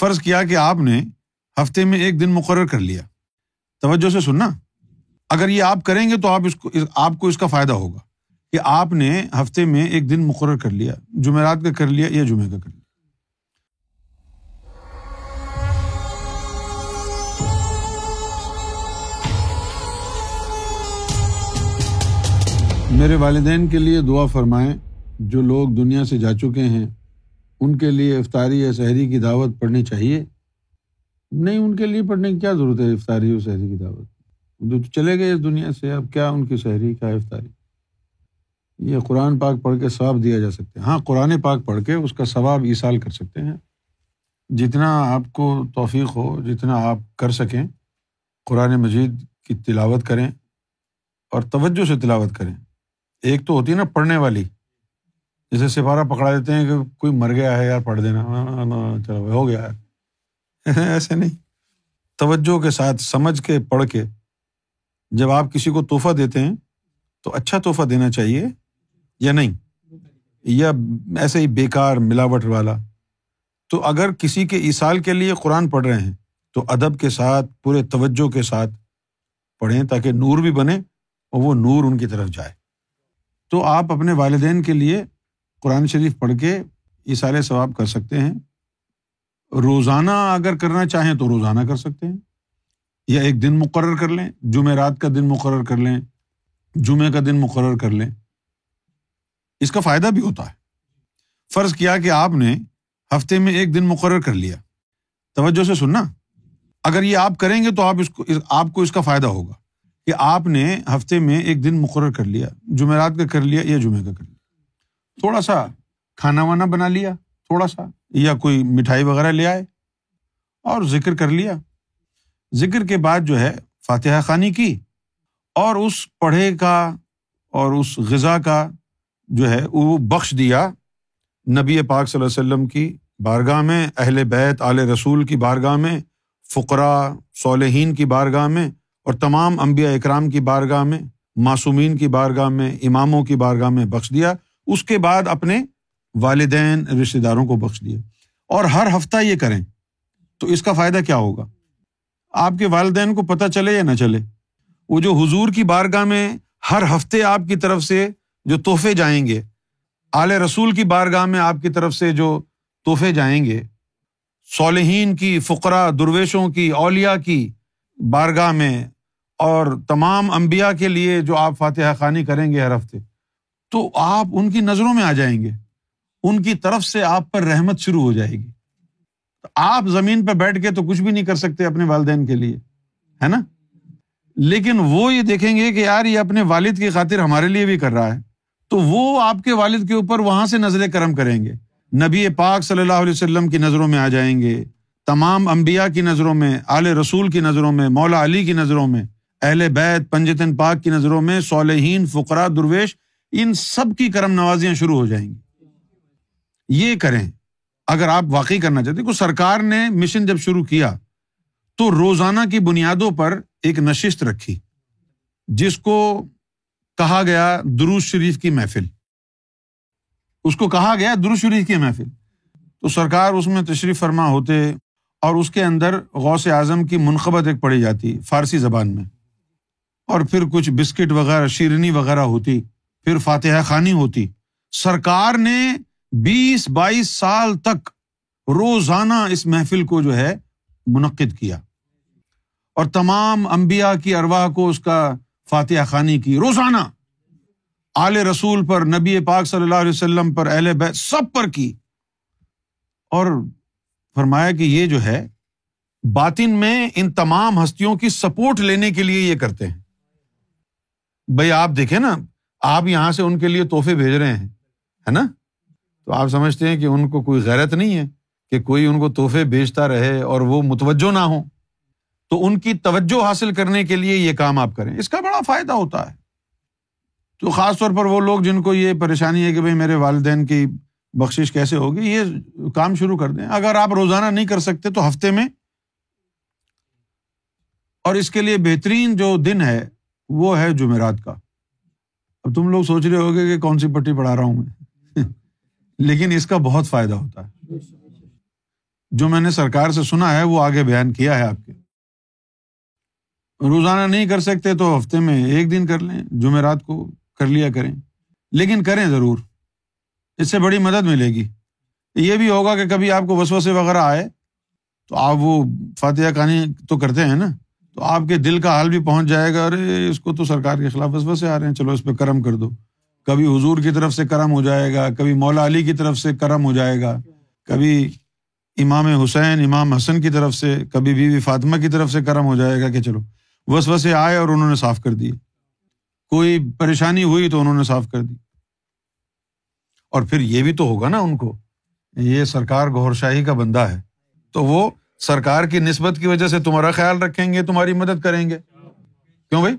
فرض کیا کہ آپ نے ہفتے میں ایک دن مقرر کر لیا۔ توجہ سے سننا۔ اگر یہ آپ کریں گے تو آپ اس کو آپ کو اس کا فائدہ ہوگا کہ آپ نے ہفتے میں ایک دن مقرر کر لیا، جمعرات کا کر لیا یا جمعے کا کر لیا۔ میرے والدین کے لیے دعا فرمائیں، جو لوگ دنیا سے جا چکے ہیں ان کے لیے افطاری یا شہری کی دعوت پڑھنی چاہیے؟ نہیں، ان کے لیے پڑھنے کی کیا ضرورت ہے افطاری اور شہری کی دعوت؟ جو چلے گئے اس دنیا سے، اب کیا ان کی شہری کیا افطاری؟ یہ قرآن پاک پڑھ کے ثواب دیا جا سکتا ہے ہاں قرآن پاک پڑھ کے اس کا ثواب ایسال کر سکتے ہیں۔ جتنا آپ کو توفیق ہو، جتنا آپ کر سکیں، قرآن مجید کی تلاوت کریں اور توجہ سے تلاوت کریں۔ ایک تو ہوتی ہے نا پڑھنے والی۔ جیسے سپارہ پکڑا دیتے ہیں کہ کوئی مر گیا ہے یار، پڑھ دینا۔ چلو، ہو گیا۔ ایسے نہیں۔ توجہ کے ساتھ، سمجھ کے، پڑھ کے۔ جب آپ کسی کو تحفہ دیتے ہیں، تو اچھا تحفہ دینا چاہیے یا نہیں؟ یا ایسے ہی بیکار، ملاوٹ والا۔ تو اگر کسی کے ایسال کے لیے قرآن پڑھ رہے ہیں، تو ادب کے ساتھ، پورے توجہ کے ساتھ پڑھیں تاکہ نور بھی بنے اور وہ نور ان کی طرف جائے۔ تو آپ اپنے والدین کے لیے قرآن شریف پڑھ کے اصال ثواب کر سکتے ہیں۔ روزانہ اگر کرنا چاہیں تو روزانہ کر سکتے ہیں۔ یا ایک دن مقرر کر لیں جمعرات کا دن مقرر کر لیں جمعے کا دن مقرر کر لیں۔ اس کا فائدہ بھی ہوتا ہے۔ فرض کیا کہ آپ نے ہفتے میں ایک دن مقرر کر لیا۔ توجہ سے سننا۔ اگر یہ آپ کریں گے تو آپ اس کو، آپ کو اس کا فائدہ ہوگا کہ آپ نے ہفتے میں ایک دن مقرر کر لیا جمعرات کا کر لیا یا جمعے کا کر لیا۔ تھوڑا سا کھانا وانا بنا لیا، تھوڑا سا، یا کوئی مٹھائی وغیرہ لے آئے اور ذکر کر لیا۔ ذکر کے بعد جو ہے فاتحہ خانی کی اور اس پڑھے کا اور اس غذا کا جو ہے وہ بخش دیا نبی پاک صلی اللہ علیہ وسلم کی بارگاہ میں، اہل بیت علیہ رسول کی بارگاہ میں فقرا صالحین کی بارگاہ میں اور تمام انبیاء اکرام کی بارگاہ میں، معصومین کی بارگاہ میں، اماموں کی بارگاہ میں بخش دیا۔ اس کے بعد اپنے والدین رشتے داروں کو بخش دیا اور ہر ہفتہ یہ کریں، تو اس کا فائدہ کیا ہوگا؟ آپ کے والدین کو پتہ چلے یا نہ چلے؟ وہ جو حضور کی بارگاہ میں ہر ہفتے آپ کی طرف سے جو تحفے جائیں گے اعلی رسول کی بارگاہ میں آپ کی طرف سے جو تحفے جائیں گے، صالحین کی فقرا درویشوں کی اولیا کی بارگاہ میں اور تمام امبیا کے لیے جو آپ فاتحہ خانی کریں گے ہر ہفتے تو آپ ان کی نظروں میں آ جائیں گے۔ ان کی طرف سے آپ پر رحمت شروع ہو جائے گی۔ آپ زمین پہ بیٹھ کے تو کچھ بھی نہیں کر سکتے اپنے والدین کے لیے، ہے نا؟ لیکن وہ یہ دیکھیں گے کہ یار یہ اپنے والد کی خاطر ہمارے لیے بھی کر رہا ہے۔ تو وہ آپ کے والد کے اوپر وہاں سے نظر کرم کریں گے۔ نبی پاک صلی اللہ علیہ وسلم کی نظروں میں آ جائیں گے۔ تمام امبیا کی نظروں میں اعلی رسول کی نظروں میں، مولا علی کی نظروں میں، اہل بیت، پنجتن پاک کی نظروں میں، صالحین فقرا درویش ان سب کی کرم نوازیاں شروع ہو جائیں گی۔ یہ کریں۔ اگر آپ واقعی کرنا چاہتے کو سرکار نے مشن جب شروع کیا تو روزانہ کی بنیادوں پر ایک نشست رکھی، جس کو کہا گیا دروز شریف کی محفل۔ اس کو کہا گیا دروز شریف کی محفل۔ تو سرکار اس میں تشریف فرما ہوتے اور اس کے اندر غوث اعظم کی منقبت ایک پڑھی جاتی فارسی زبان میں۔ اور پھر کچھ بسکٹ وغیرہ، شیرنی وغیرہ ہوتی۔ پھر فاتحہ خانی ہوتی۔ سرکار نے بیس بائیس سال تک روزانہ اس محفل کو جو ہے منعقد کیا۔ اور تمام امبیا کی اروا کو اس کا فاتحہ خانی کی روزانہ آل رسول پر، نبی پاک صلی اللہ علیہ وسلم پر، اہل بیت سب پر کی۔ اور فرمایا کہ یہ جو ہے، باطن میں ان تمام ہستیوں کی سپورٹ لینے کے لیے یہ کرتے ہیں۔ بھائی آپ دیکھیں نا آپ یہاں سے ان کے لیے تحفے بھیج رہے ہیں، ہے نا؟ تو آپ سمجھتے ہیں کہ ان کو کوئی غیرت نہیں ہے کہ کوئی ان کو تحفے بھیجتا رہے اور وہ متوجہ نہ ہو تو ان کی توجہ حاصل کرنے کے لیے یہ کام آپ کریں۔ اس کا بڑا فائدہ ہوتا ہے۔ تو خاص طور پر وہ لوگ جن کو یہ پریشانی ہے کہ بھائی میرے والدین کی بخش کیسے ہوگی، یہ کام شروع کر دیں۔ اگر آپ روزانہ نہیں کر سکتے تو ہفتے میں۔ اور اس کے لیے بہترین جو دن ہے وہ ہے جمعرات کا۔ اب تم لوگ سوچ رہے ہوگے کہ کون سی پٹی پڑھا رہا ہوں میں؟ لیکن اس کا بہت فائدہ ہوتا ہے۔ جو میں نے سرکار سے سنا ہے وہ آگے بیان کیا ہے آپ کے۔ روزانہ نہیں کر سکتے تو ہفتے میں ایک دن کر لیں، جمعرات کو کر لیا کریں۔ لیکن کریں ضرور۔ اس سے بڑی مدد ملے گی۔ یہ بھی ہوگا کہ کبھی آپ کو وسوسے وغیرہ آئے تو آپ وہ فاتحہ کہانی تو کرتے ہیں نا؟ تو آپ کے دل کا حال بھی پہنچ جائے گا، ارے، اس کو تو سرکار کے خلاف وسوسے آ رہے ہیں۔ چلو، اس پہ کرم کر دو۔ کبھی حضور کی طرف سے کرم ہو جائے گا، کبھی مولا علی کی طرف سے کرم ہو جائے گا، کبھی امام حسین، امام حسن کی طرف سے، کبھی بیوی فاطمہ کی طرف سے کرم ہو جائے گا کہ چلو وس وسے آئے اور انہوں نے صاف کر دیے۔ کوئی پریشانی ہوئی تو انہوں نے صاف کر دی۔ اور پھر یہ بھی تو ہوگا نا ان کو، یہ سرکار گور شاہی کا بندہ ہے۔ تو وہ سرکار کی نسبت کی وجہ سے تمہارا خیال رکھیں گے، تمہاری مدد کریں گے۔ کیوں بھائی؟